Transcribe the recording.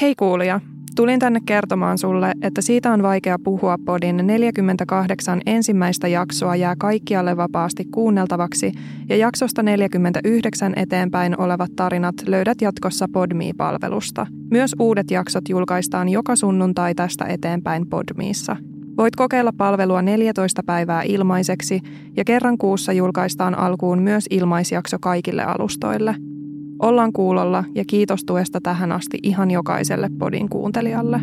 Hei kuulija, tulin tänne kertomaan sulle, että siitä on vaikea puhua podin 48 ensimmäistä jaksoa jää kaikkialle vapaasti kuunneltavaksi ja jaksosta 49 eteenpäin olevat tarinat löydät jatkossa Podme-palvelusta. Myös uudet jaksot julkaistaan joka sunnuntai tästä eteenpäin Podmiissa. Voit kokeilla palvelua 14 päivää ilmaiseksi ja kerran kuussa julkaistaan alkuun myös ilmaisjakso kaikille alustoille – Ollaan kuulolla ja kiitos tuesta tähän asti ihan jokaiselle podin kuuntelijalle.